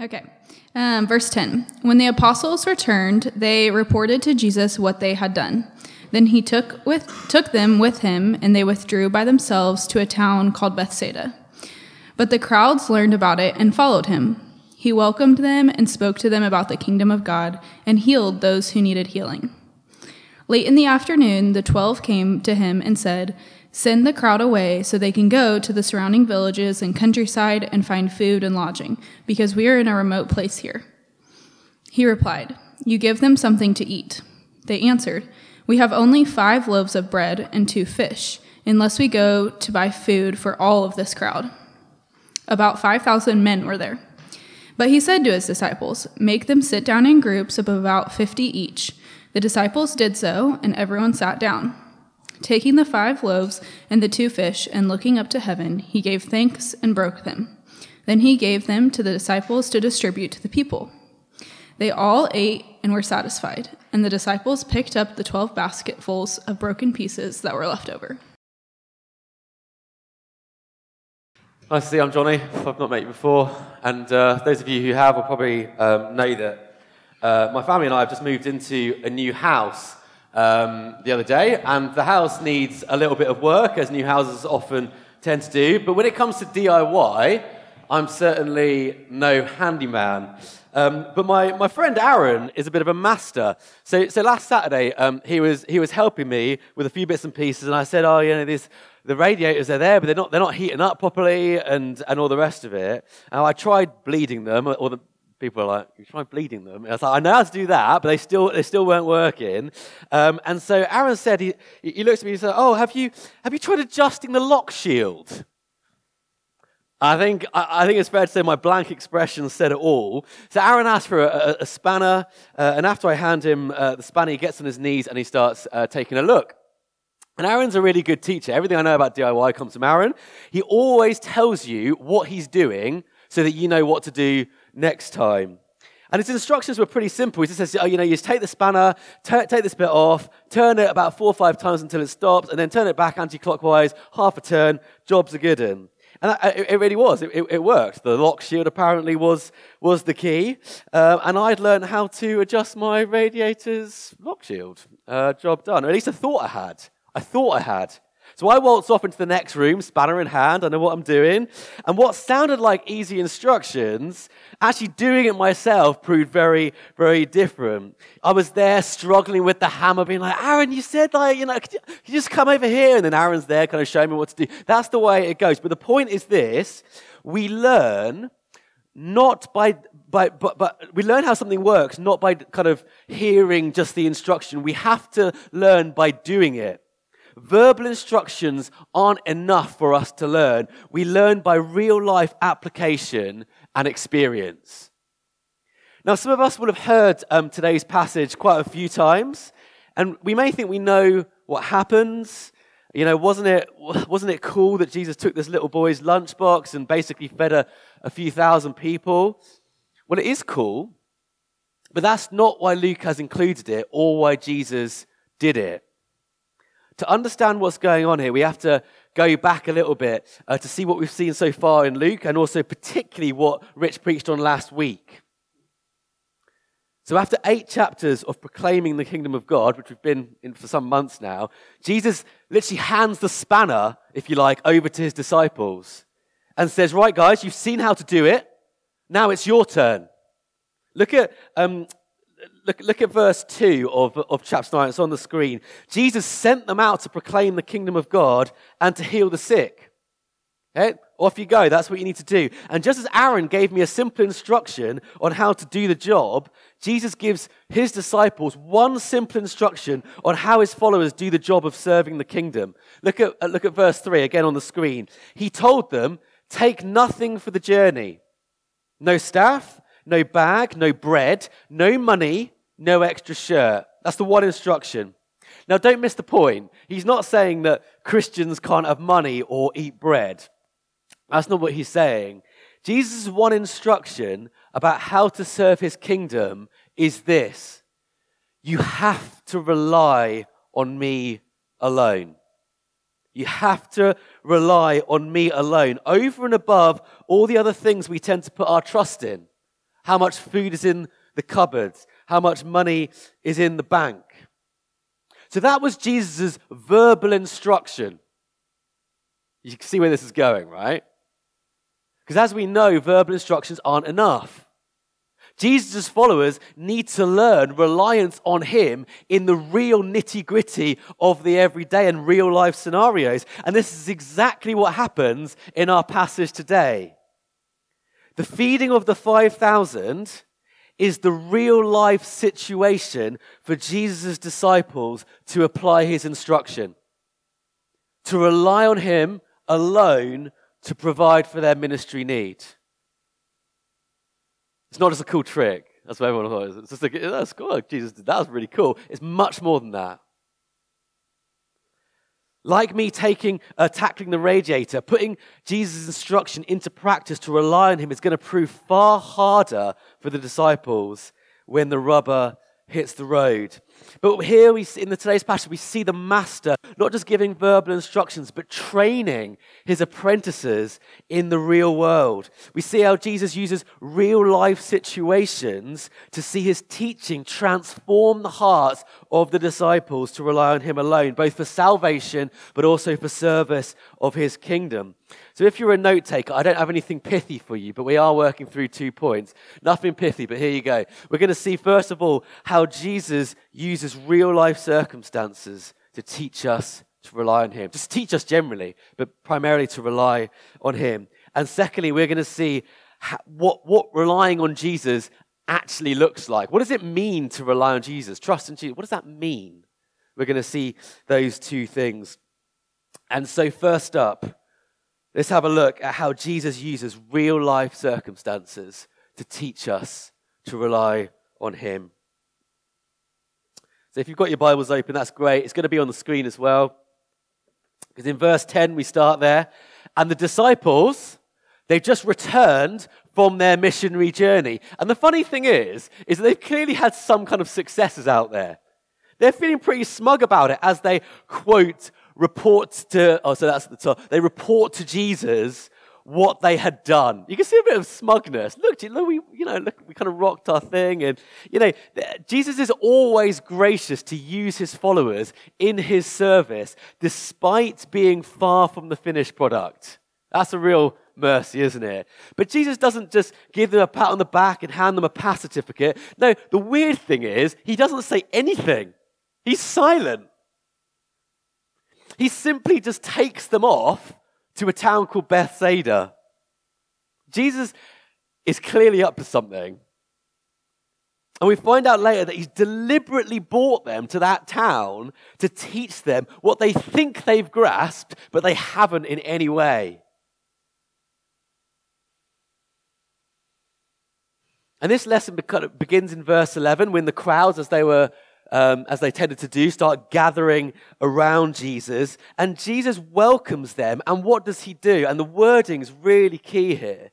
Okay. Um, verse 10. When the apostles returned, they reported to Jesus what they had done. Then he took, with, took them with him, and they withdrew by themselves to a town called Bethsaida. But the crowds learned about it and followed him. He welcomed them and spoke to them about the kingdom of God and healed those who needed healing. Late in the afternoon, the twelve came to him and said, Send the crowd away so they can go to the surrounding villages and countryside and find food and lodging, because we are in a remote place here. He replied, You give them something to eat. They answered, We have only five loaves of bread and two fish, unless we go to buy food for all of this crowd. About 5,000 men were there. But he said to his disciples, Make them sit down in groups of about 50 each. The disciples did so, and everyone sat down. Taking the five loaves and the two fish, and looking up to heaven, he gave thanks and broke them. Then he gave them to the disciples to distribute to the people. They all ate and were satisfied, and the disciples picked up the twelve basketfuls of broken pieces that were left over. Nice to see you. I'm Johnny. I've not met you before. And uh, those of you who have will probably um, know that uh, my family and I have just moved into a new house um, the other day, and the house needs a little bit of work, as new houses often tend to do. But when it comes to DIY, I'm certainly no handyman. Um, but my, my friend Aaron is a bit of a master. So, so last Saturday, um, he, was, he was helping me with a few bits and pieces, and I said, Oh, you know, this, the radiators are there, but they're not, they're not heating up properly, and, and all the rest of it. And I tried bleeding them, or the, people are like, you try bleeding them. And I was like, I know how to do that, but they still, they still weren't working. Um, and so Aaron said, he, he looked at me and said, oh, have you, have you tried adjusting the lock shield? I think, I, I think it's fair to say my blank expression said it all. So Aaron asked for a, a, a spanner, uh, and after I hand him uh, the spanner, he gets on his knees and he starts uh, taking a look. And Aaron's a really good teacher. Everything I know about DIY comes from Aaron. He always tells you what he's doing so that you know what to do next time. And his instructions were pretty simple. He just says, oh, you know, you just take the spanner, t- take this bit off, turn it about four or five times until it stops, and then turn it back anti-clockwise, half a turn, job's a good one. And it, it, really was. It, it, worked. The lock shield apparently was, was the key. Uh, and I'd learned how to adjust my radiator's lock shield. Uh, job done. Or at least I thought I had. I thought I had. So I waltz off into the next room, spanner in hand. I know what I'm doing. And what sounded like easy instructions, actually doing it myself proved very, very different. I was there struggling with the hammer, being like, Aaron, you said, like, you know, you, you just come over here? And then Aaron's there kind of showing me what to do. That's the way it goes. But the point is this we learn not by, by but, but we learn how something works not by kind of hearing just the instruction we have to learn by doing it Verbal instructions aren't enough for us to learn. We learn by real life application and experience. Now, some of us will have heard um, today's passage quite a few times, and we may think we know what happens. You know, wasn't it, wasn't it cool that Jesus took this little boy's lunchbox and basically fed a, a few thousand people? Well, it is cool, but that's not why Luke has included it or why Jesus did it. To understand what's going on here, we have to go back a little bit uh, to see what we've seen so far in Luke and also particularly what Rich preached on last week. So, after eight chapters of proclaiming the kingdom of God, which we've been in for some months now, Jesus literally hands the spanner, if you like, over to his disciples and says, Right, guys, you've seen how to do it. Now it's your turn. Look at um, look, look at verse 2 of, of chapter 9. It's on the screen. Jesus sent them out to proclaim the kingdom of God and to heal the sick. Okay? Off you go. That's what you need to do. And just as Aaron gave me a simple instruction on how to do the job, Jesus gives his disciples one simple instruction on how his followers do the job of serving the kingdom. Look at, look at verse 3 again on the screen. He told them, Take nothing for the journey no staff, no bag, no bread, no money, no extra shirt. That's the one instruction. Now, don't miss the point. He's not saying that Christians can't have money or eat bread. That's not what he's saying. Jesus' one instruction about how to serve his kingdom is this you have to rely on me alone. You have to rely on me alone over and above all the other things we tend to put our trust in. How much food is in the cupboards, how much money is in the bank. So that was Jesus' verbal instruction. You can see where this is going, right? Because as we know, verbal instructions aren't enough. Jesus' followers need to learn reliance on Him in the real nitty gritty of the everyday and real life scenarios. And this is exactly what happens in our passage today. The feeding of the 5,000 is the real life situation for Jesus' disciples to apply His instruction, to rely on Him alone to provide for their ministry need. It's not just a cool trick. That's what everyone thought. It's just like, that's cool. Jesus did that. was really cool. It's much more than that. Like me taking, uh, tackling the radiator, putting Jesus' instruction into practice to rely on him is going to prove far harder for the disciples when the rubber hits the road. But here we see, in the today's passage, we see the master not just giving verbal instructions, but training his apprentices in the real world. We see how Jesus uses real life situations to see his teaching transform the hearts of the disciples to rely on him alone, both for salvation, but also for service of his kingdom. So if you're a note taker, I don't have anything pithy for you, but we are working through two points. Nothing pithy, but here you go. We're going to see, first of all, how Jesus real life circumstances to teach us to rely on Him. Just teach us generally, but primarily to rely on Him. And secondly, we're going to see what, what relying on Jesus actually looks like. What does it mean to rely on Jesus? Trust in Jesus. What does that mean? We're going to see those two things. And so, first up, Let's have a look at how Jesus uses real life circumstances to teach us to rely on Him. So if you've got your Bibles open, that's great. It's going to be on the screen as well. Because in verse 10, we start there. And the disciples, they've just returned from their missionary journey. And the funny thing is, is they've clearly had some kind of successes out there. They're feeling pretty smug about it as they quote report to, oh, so that's at the top. They report to Jesus what they had done. You can see a bit of smugness. Look, look, we, you know, look, we kind of rocked our thing. And, you know, Jesus is always gracious to use his followers in his service, despite being far from the finished product. That's a real mercy, isn't it? But Jesus doesn't just give them a pat on the back and hand them a pass certificate. No, the weird thing is, he doesn't say anything. He's silent. He simply just takes them off to a town called Bethsaida. Jesus is clearly up to something. And we find out later that he's deliberately brought them to that town to teach them what they think they've grasped, but they haven't in any way. And this lesson begins in verse 11 when the crowds, as they were um, as they tended to do, start gathering around Jesus. And Jesus welcomes them. And what does he do? And the wording is really key here.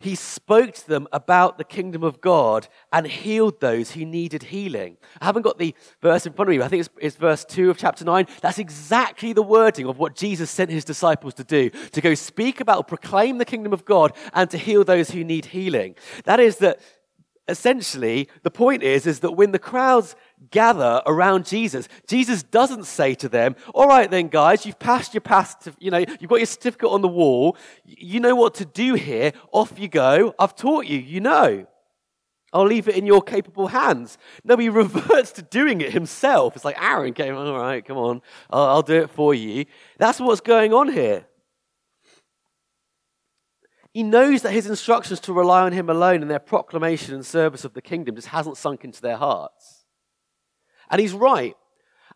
He spoke to them about the kingdom of God and healed those who needed healing. I haven't got the verse in front of me. I think it's, it's verse 2 of chapter 9. That's exactly the wording of what Jesus sent his disciples to do to go speak about, proclaim the kingdom of God, and to heal those who need healing. That is that essentially the point is is that when the crowds gather around Jesus, Jesus doesn't say to them, All right, then, guys, you've passed your past, you know, you've got your certificate on the wall. You know what to do here. Off you go. I've taught you. You know. I'll leave it in your capable hands. No, he reverts to doing it himself. It's like Aaron came, all right, come on, I'll, I'll do it for you. That's what's going on here. He knows that his instructions to rely on him alone in their proclamation and service of the kingdom just hasn't sunk into their hearts. And he's right.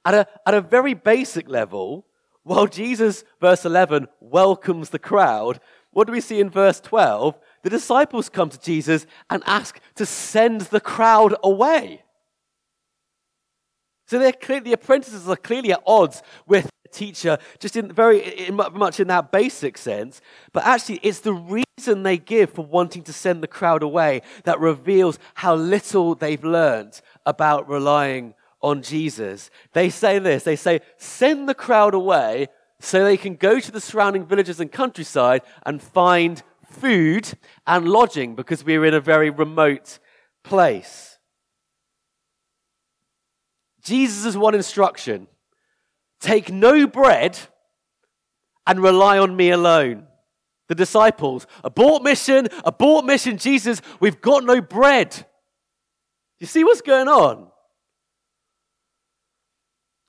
At a, at a very basic level, while Jesus, verse 11, welcomes the crowd, what do we see in verse 12? The disciples come to Jesus and ask to send the crowd away. So they're clear, the apprentices are clearly at odds with the teacher, just in very in much in that basic sense. But actually, it's the reason they give for wanting to send the crowd away that reveals how little they've learned about relying on Jesus. They say this they say, send the crowd away so they can go to the surrounding villages and countryside and find food and lodging because we're in a very remote place. Jesus' one instruction take no bread and rely on me alone. The disciples, abort mission, abort mission, Jesus, we've got no bread. You see what's going on?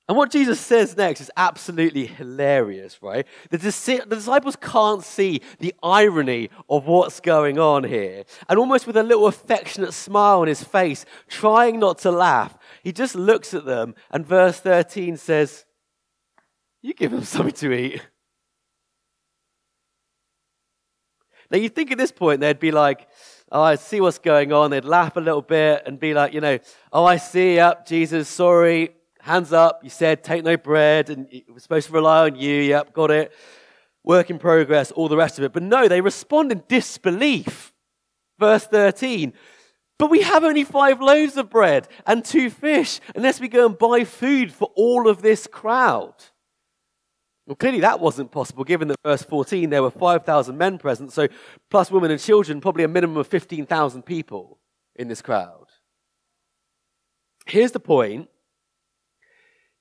And what Jesus says next is absolutely hilarious, right? The, disciples can't see the irony of what's going on here. And almost with a little affectionate smile on his face, trying not to laugh, he just looks at them and verse 13 says, You give them something to eat. Now, you think at this point they'd be like, Oh, I see what's going on. They'd laugh a little bit and be like, You know, oh, I see, yep, Jesus, sorry, hands up. You said take no bread and we're supposed to rely on you. Yep, got it. Work in progress, all the rest of it. But no, they respond in disbelief. Verse 13. But we have only five loaves of bread and two fish, unless we go and buy food for all of this crowd. Well, clearly that wasn't possible, given that verse 14 there were 5,000 men present, so plus women and children, probably a minimum of 15,000 people in this crowd. Here's the point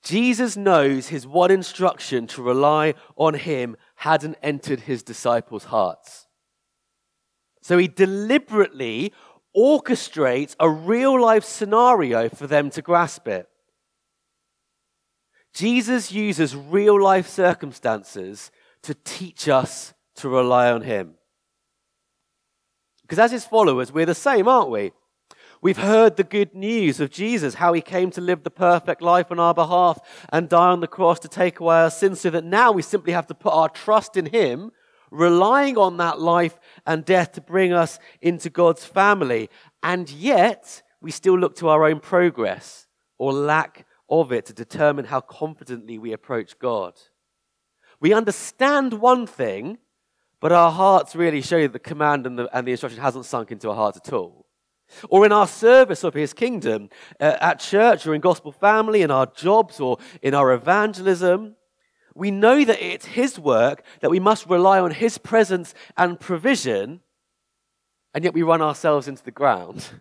Jesus knows his one instruction to rely on him hadn't entered his disciples' hearts. So he deliberately orchestrates a real life scenario for them to grasp it. Jesus uses real life circumstances to teach us to rely on Him. Because as His followers, we're the same, aren't we? We've heard the good news of Jesus, how He came to live the perfect life on our behalf and die on the cross to take away our sins, so that now we simply have to put our trust in Him, relying on that life and death to bring us into God's family. And yet, we still look to our own progress or lack of it to determine how confidently we approach God. We understand one thing, but our hearts really show that the command and the, and the instruction hasn't sunk into our hearts at all. Or in our service of His kingdom, uh, at church or in gospel family, in our jobs or in our evangelism, we know that it's His work, that we must rely on His presence and provision, and yet we run ourselves into the ground.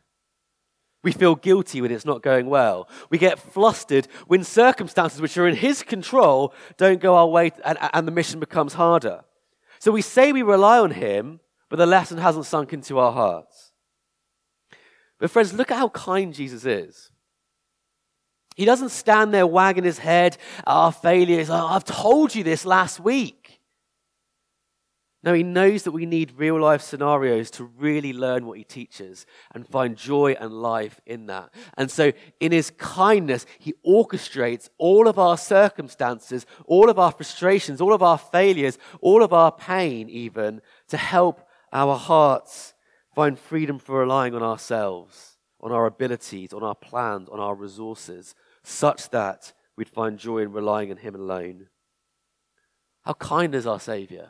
We feel guilty when it's not going well. We get flustered when circumstances which are in His control don't go our way and, and the mission becomes harder. So we say we rely on Him, but the lesson hasn't sunk into our hearts. But, friends, look at how kind Jesus is. He doesn't stand there wagging his head at our failures. Oh, I've told you this last week. No, he knows that we need real life scenarios to really learn what he teaches and find joy and life in that. And so, in his kindness, he orchestrates all of our circumstances, all of our frustrations, all of our failures, all of our pain, even to help our hearts find freedom for relying on ourselves, on our abilities, on our plans, on our resources, such that we'd find joy in relying on him alone. How kind is our Savior?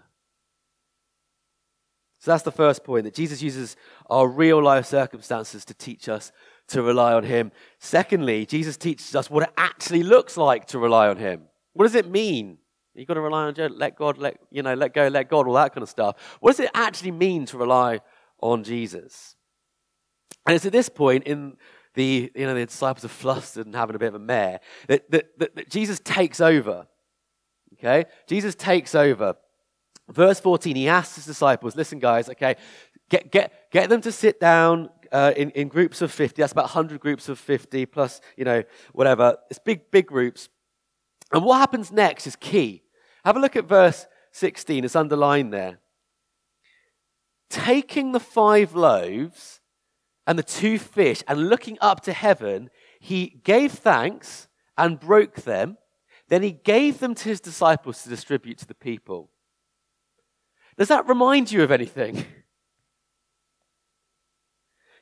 So that's the first point that Jesus uses our real life circumstances to teach us to rely on Him. Secondly, Jesus teaches us what it actually looks like to rely on Him. What does it mean? You've got to rely on God, let God, let, you know, let go, let God, all that kind of stuff. What does it actually mean to rely on Jesus? And it's at this point in the, you know, the disciples are flustered and having a bit of a mare that, that, that, that Jesus takes over. Okay? Jesus takes over. Verse 14, he asks his disciples, listen, guys, okay, get, get, get them to sit down uh, in, in groups of 50. That's about 100 groups of 50 plus, you know, whatever. It's big, big groups. And what happens next is key. Have a look at verse 16. It's underlined there. Taking the five loaves and the two fish and looking up to heaven, he gave thanks and broke them. Then he gave them to his disciples to distribute to the people. Does that remind you of anything?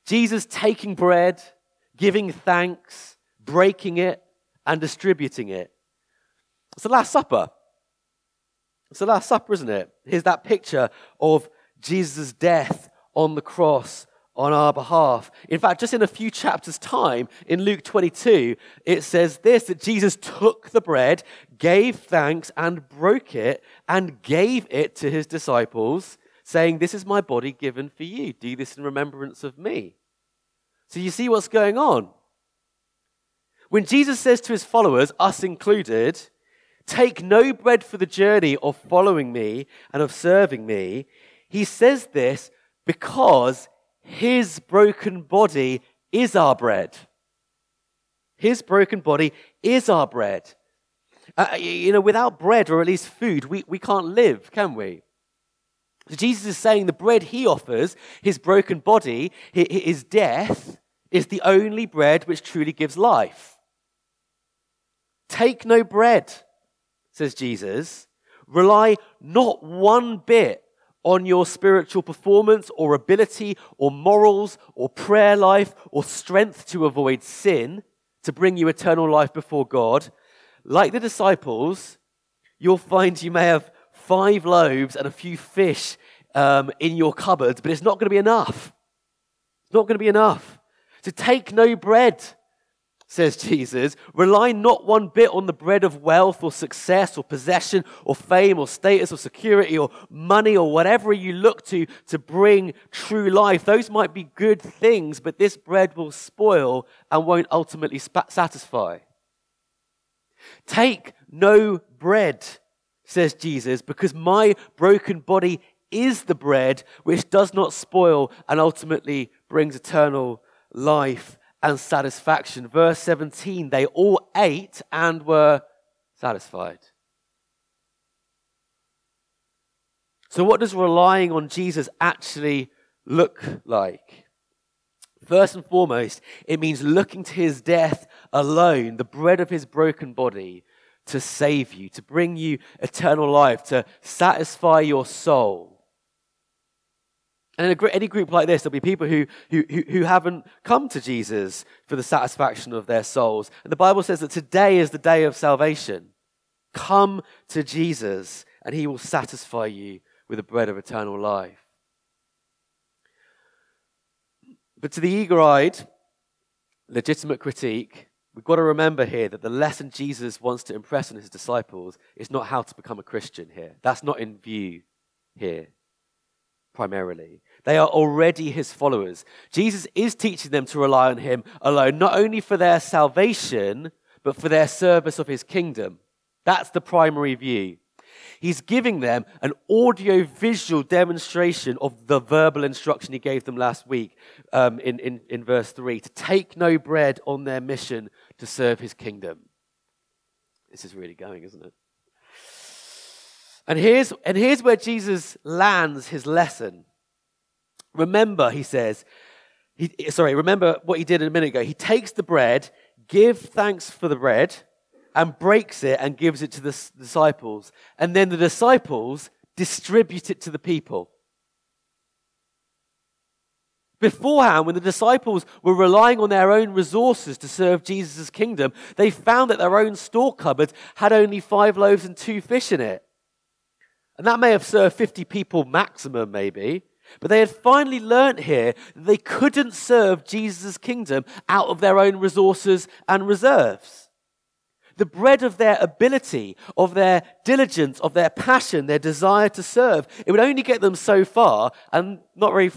Jesus taking bread, giving thanks, breaking it, and distributing it. It's the Last Supper. It's the Last Supper, isn't it? Here's that picture of Jesus' death on the cross on our behalf. In fact, just in a few chapters' time, in Luke 22, it says this that Jesus took the bread, gave thanks, and broke it, and gave it to his disciples, saying, This is my body given for you. Do this in remembrance of me. So you see what's going on. When Jesus says to his followers, us included, Take no bread for the journey of following me and of serving me, he says this because his broken body is our bread. His broken body is our bread. Uh, you know, without bread or at least food, we, we can't live, can we? So Jesus is saying the bread he offers, his broken body, his death, is the only bread which truly gives life. Take no bread, says Jesus. Rely not one bit on your spiritual performance or ability or morals or prayer life or strength to avoid sin to bring you eternal life before God. Like the disciples, you'll find you may have five loaves and a few fish um, in your cupboards, but it's not going to be enough. It's not going to be enough. To take no bread says Jesus, rely not one bit on the bread of wealth or success or possession or fame or status or security or money or whatever you look to to bring true life. Those might be good things, but this bread will spoil and won't ultimately satisfy. Take no bread, says Jesus, because my broken body is the bread which does not spoil and ultimately brings eternal life and satisfaction. Verse 17, they all ate and were satisfied. So, what does relying on Jesus actually look like? First and foremost, it means looking to his death alone, the bread of his broken body, to save you, to bring you eternal life, to satisfy your soul. And in any group like this, there'll be people who, who, who haven't come to Jesus for the satisfaction of their souls. And the Bible says that today is the day of salvation. Come to Jesus, and he will satisfy you with the bread of eternal life. But to the eager eyed, legitimate critique, we've got to remember here that the lesson Jesus wants to impress on his disciples is not how to become a Christian here. That's not in view here, primarily. They are already his followers. Jesus is teaching them to rely on him alone, not only for their salvation, but for their service of his kingdom. That's the primary view. He's giving them an audio visual demonstration of the verbal instruction he gave them last week um, in, in, in verse 3 to take no bread on their mission to serve his kingdom. This is really going, isn't it? And here's, and here's where Jesus lands his lesson. Remember, he says, he, sorry, remember what he did a minute ago. He takes the bread, give thanks for the bread, and breaks it and gives it to the disciples. And then the disciples distribute it to the people. Beforehand, when the disciples were relying on their own resources to serve Jesus' kingdom, they found that their own store cupboard had only five loaves and two fish in it. And that may have served 50 people maximum, maybe. But they had finally learnt here that they couldn't serve Jesus' kingdom out of their own resources and reserves. The bread of their ability, of their diligence, of their passion, their desire to serve, it would only get them so far and not very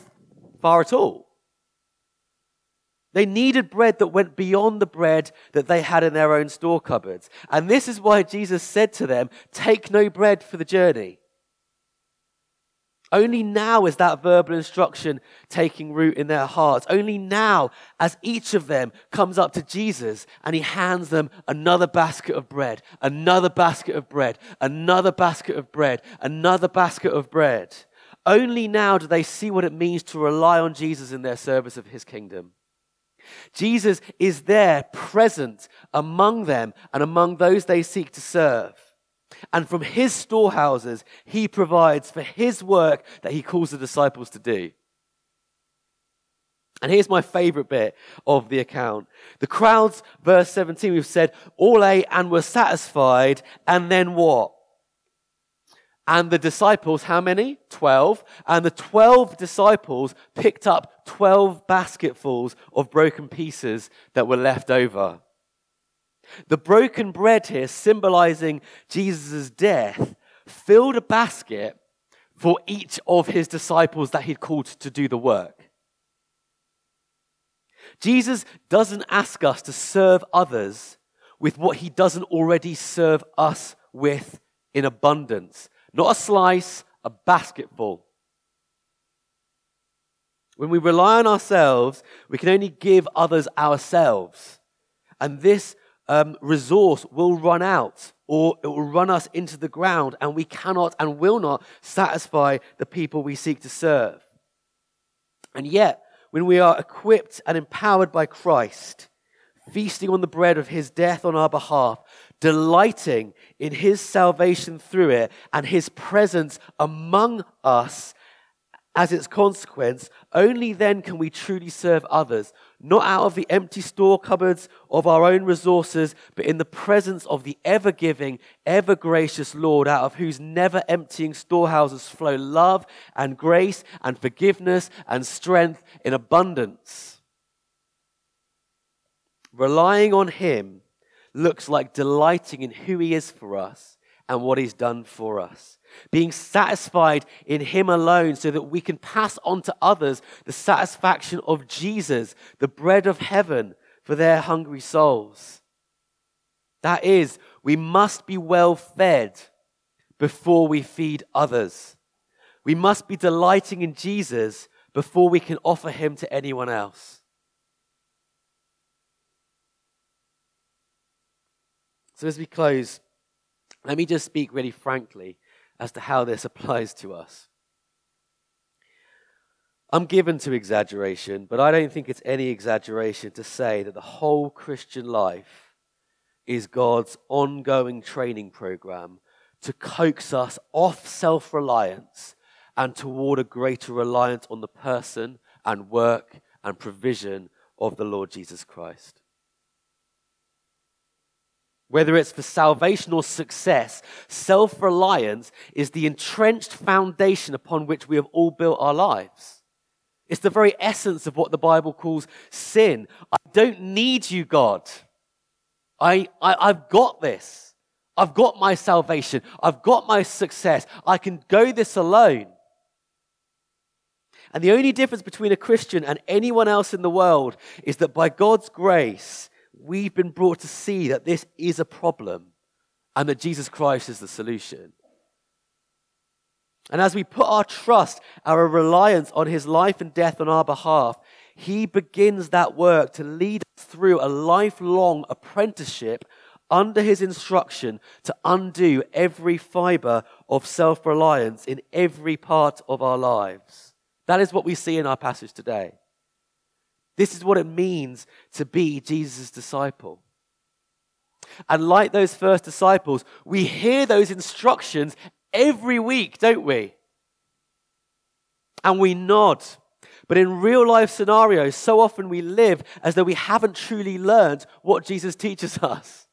far at all. They needed bread that went beyond the bread that they had in their own store cupboards. And this is why Jesus said to them, Take no bread for the journey. Only now is that verbal instruction taking root in their hearts. Only now, as each of them comes up to Jesus and he hands them another basket of bread, another basket of bread, another basket of bread, another basket of bread. Only now do they see what it means to rely on Jesus in their service of his kingdom. Jesus is there, present among them and among those they seek to serve. And from his storehouses, he provides for his work that he calls the disciples to do. And here's my favorite bit of the account. The crowds, verse 17, we've said, all ate and were satisfied. And then what? And the disciples, how many? Twelve. And the twelve disciples picked up twelve basketfuls of broken pieces that were left over. The broken bread here, symbolizing Jesus' death, filled a basket for each of his disciples that he'd called to do the work. Jesus doesn't ask us to serve others with what he doesn't already serve us with in abundance. Not a slice, a basketful. When we rely on ourselves, we can only give others ourselves. And this um, resource will run out or it will run us into the ground, and we cannot and will not satisfy the people we seek to serve. And yet, when we are equipped and empowered by Christ, feasting on the bread of his death on our behalf, delighting in his salvation through it, and his presence among us as its consequence, only then can we truly serve others, not out of the empty store cupboards of our own resources, but in the presence of the ever giving, ever gracious Lord, out of whose never emptying storehouses flow love and grace and forgiveness and strength in abundance. Relying on Him looks like delighting in who He is for us and what He's done for us being satisfied in Him alone so that we can pass on to others the satisfaction of Jesus, the bread of heaven for their hungry souls. That is, we must be well fed before we feed others. We must be delighting in Jesus before we can offer Him to anyone else. So, as we close, let me just speak really frankly as to how this applies to us. I'm given to exaggeration, but I don't think it's any exaggeration to say that the whole Christian life is God's ongoing training program to coax us off self reliance and toward a greater reliance on the person and work and provision of the Lord Jesus Christ whether it's for salvation or success, self reliance is the entrenched foundation upon which we have all built our lives. It's the very essence of what the Bible calls sin. I don't need you, God. I, I, I've got this. I've got my salvation. I've got my success. I can go this alone. And the only difference between a Christian and anyone else in the world is that by God's grace, we've been brought to see that this is a problem and that Jesus Christ is the solution. And as we put our trust, our reliance on his life and death on our behalf, he begins that work to lead us through a lifelong apprenticeship under his instruction to undo every fiber of self reliance in every part of our lives. That is what we see in our passage today. This is what it means to be Jesus' disciple. And like those first disciples, we hear those instructions every week, don't we? And we nod. But in real life scenarios, so often we live as though we haven't truly learned what Jesus teaches us.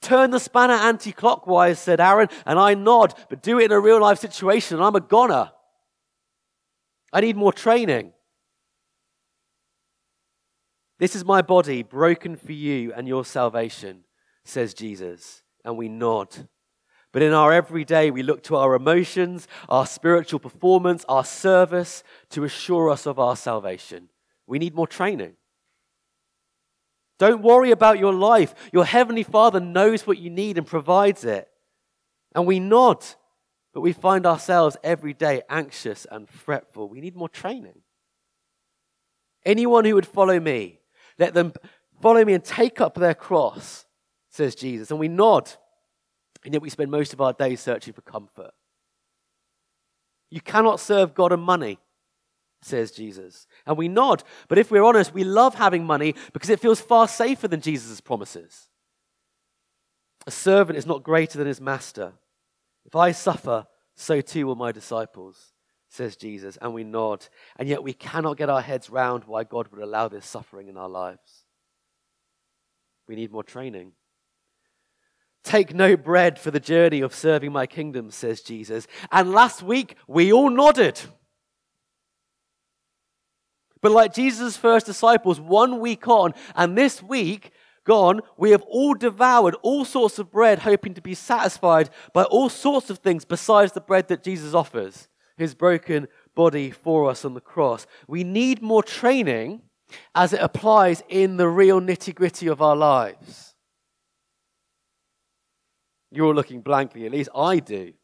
Turn the spanner anti clockwise, said Aaron, and I nod, but do it in a real life situation, and I'm a goner. I need more training. This is my body broken for you and your salvation, says Jesus. And we nod. But in our everyday, we look to our emotions, our spiritual performance, our service to assure us of our salvation. We need more training. Don't worry about your life. Your Heavenly Father knows what you need and provides it. And we nod, but we find ourselves every day anxious and fretful. We need more training. Anyone who would follow me let them follow me and take up their cross, says Jesus. And we nod, and yet we spend most of our days searching for comfort. You cannot serve God and money, says Jesus. And we nod. But if we're honest, we love having money because it feels far safer than Jesus' promises. A servant is not greater than his master. If I suffer, so too will my disciples says Jesus, and we nod. And yet we cannot get our heads round why God would allow this suffering in our lives. We need more training. Take no bread for the journey of serving my kingdom, says Jesus. And last week, we all nodded. But like Jesus' first disciples, one week on, and this week, gone, we have all devoured all sorts of bread, hoping to be satisfied by all sorts of things besides the bread that Jesus offers, his broken body for us on the cross. We need more training as it applies in the real nitty gritty of our lives. You're looking blankly, at least I do.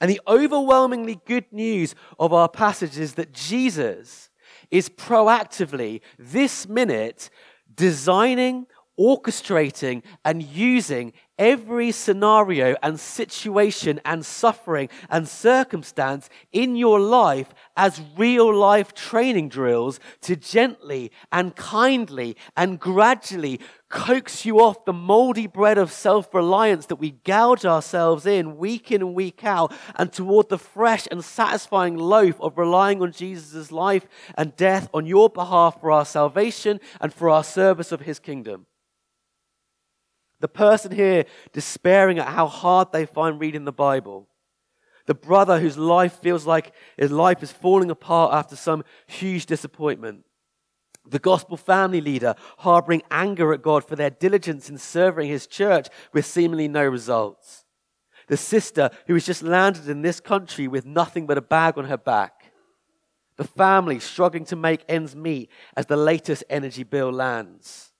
And the overwhelmingly good news of our passage is that Jesus is proactively, this minute, designing, orchestrating, and using every scenario and situation and suffering and circumstance in your life as real life training drills to gently and kindly and gradually coax you off the moldy bread of self reliance that we gouge ourselves in week in and week out and toward the fresh and satisfying loaf of relying on Jesus' life and death on your behalf for our salvation and for our service of his kingdom. The person here despairing at how hard they find reading the Bible. The brother whose life feels like his life is falling apart after some huge disappointment. The gospel family leader harboring anger at God for their diligence in serving his church with seemingly no results. The sister who has just landed in this country with nothing but a bag on her back. The family struggling to make ends meet as the latest energy bill lands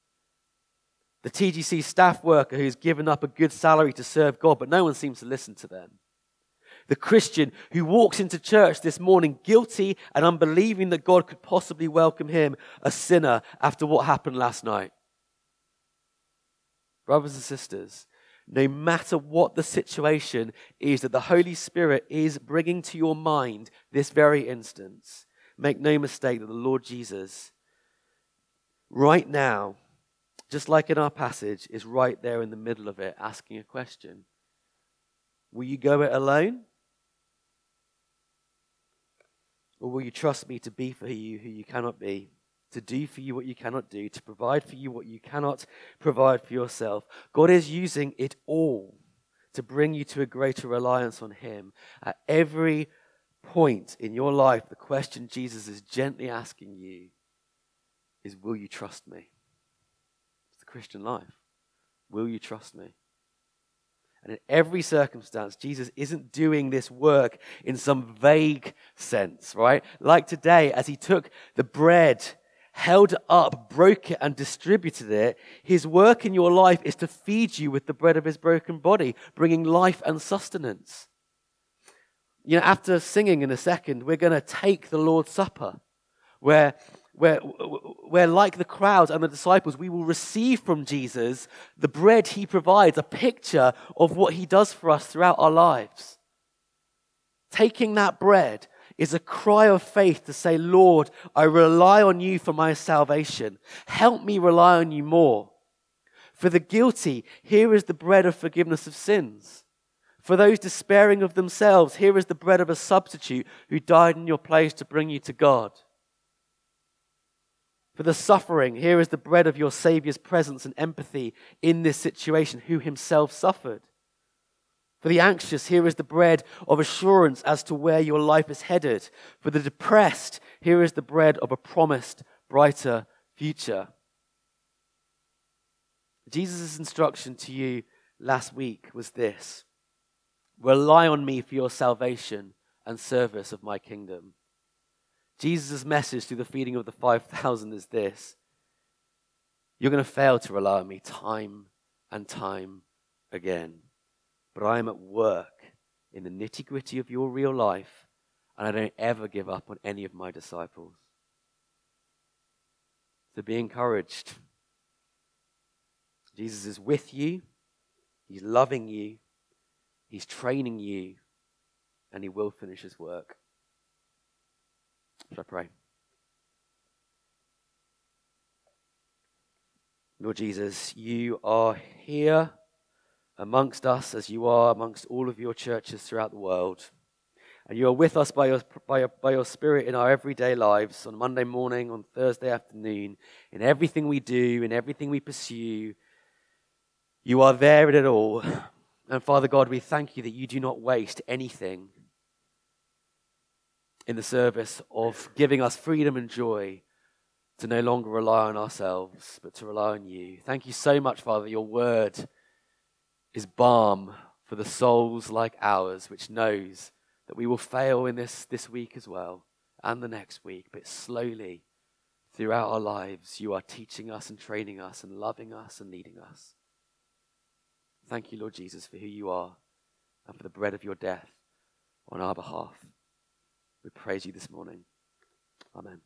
the TGC staff worker who's given up a good salary to serve God, but no one seems to listen to them. The Christian who walks into church this morning guilty and unbelieving that God could possibly welcome him, a sinner, after what happened last night. Brothers and sisters, no matter what the situation is that the Holy Spirit is bringing to your mind this very instance, make no mistake that the Lord Jesus, right now, just like in our passage, is right there in the middle of it, asking a question Will you go it alone? Or will you trust me to be for you who you cannot be, to do for you what you cannot do, to provide for you what you cannot provide for yourself? God is using it all to bring you to a greater reliance on Him. At every point in your life, the question Jesus is gently asking you is Will you trust me? Christian life? Will you trust me? And in every circumstance, Jesus isn't doing this work in some vague sense, right? Like today, as he took the bread, held it up, broke it, and distributed it, his work in your life is to feed you with the bread of his broken body, bringing life and sustenance. You know, after singing in a second, we're going to take the Lord's Supper, where where, where, like the crowds and the disciples, we will receive from Jesus the bread he provides, a picture of what he does for us throughout our lives. Taking that bread is a cry of faith to say, Lord, I rely on you for my salvation. Help me rely on you more. For the guilty, here is the bread of forgiveness of sins. For those despairing of themselves, here is the bread of a substitute who died in your place to bring you to God. For the suffering, here is the bread of your Savior's presence and empathy in this situation, who himself suffered. For the anxious, here is the bread of assurance as to where your life is headed. For the depressed, here is the bread of a promised brighter future. Jesus' instruction to you last week was this Rely on me for your salvation and service of my kingdom. Jesus' message through the feeding of the 5,000 is this You're going to fail to rely on me time and time again. But I am at work in the nitty gritty of your real life, and I don't ever give up on any of my disciples. So be encouraged. Jesus is with you, He's loving you, He's training you, and He will finish His work. I pray? Lord Jesus, you are here amongst us as you are amongst all of your churches throughout the world. And you are with us by your, by, your, by your Spirit in our everyday lives on Monday morning, on Thursday afternoon, in everything we do, in everything we pursue. You are there in it all. And Father God, we thank you that you do not waste anything in the service of giving us freedom and joy to no longer rely on ourselves, but to rely on you. Thank you so much, Father. Your word is balm for the souls like ours, which knows that we will fail in this this week as well and the next week, but slowly throughout our lives, you are teaching us and training us and loving us and leading us. Thank you, Lord Jesus, for who you are and for the bread of your death on our behalf. We praise you this morning. Amen.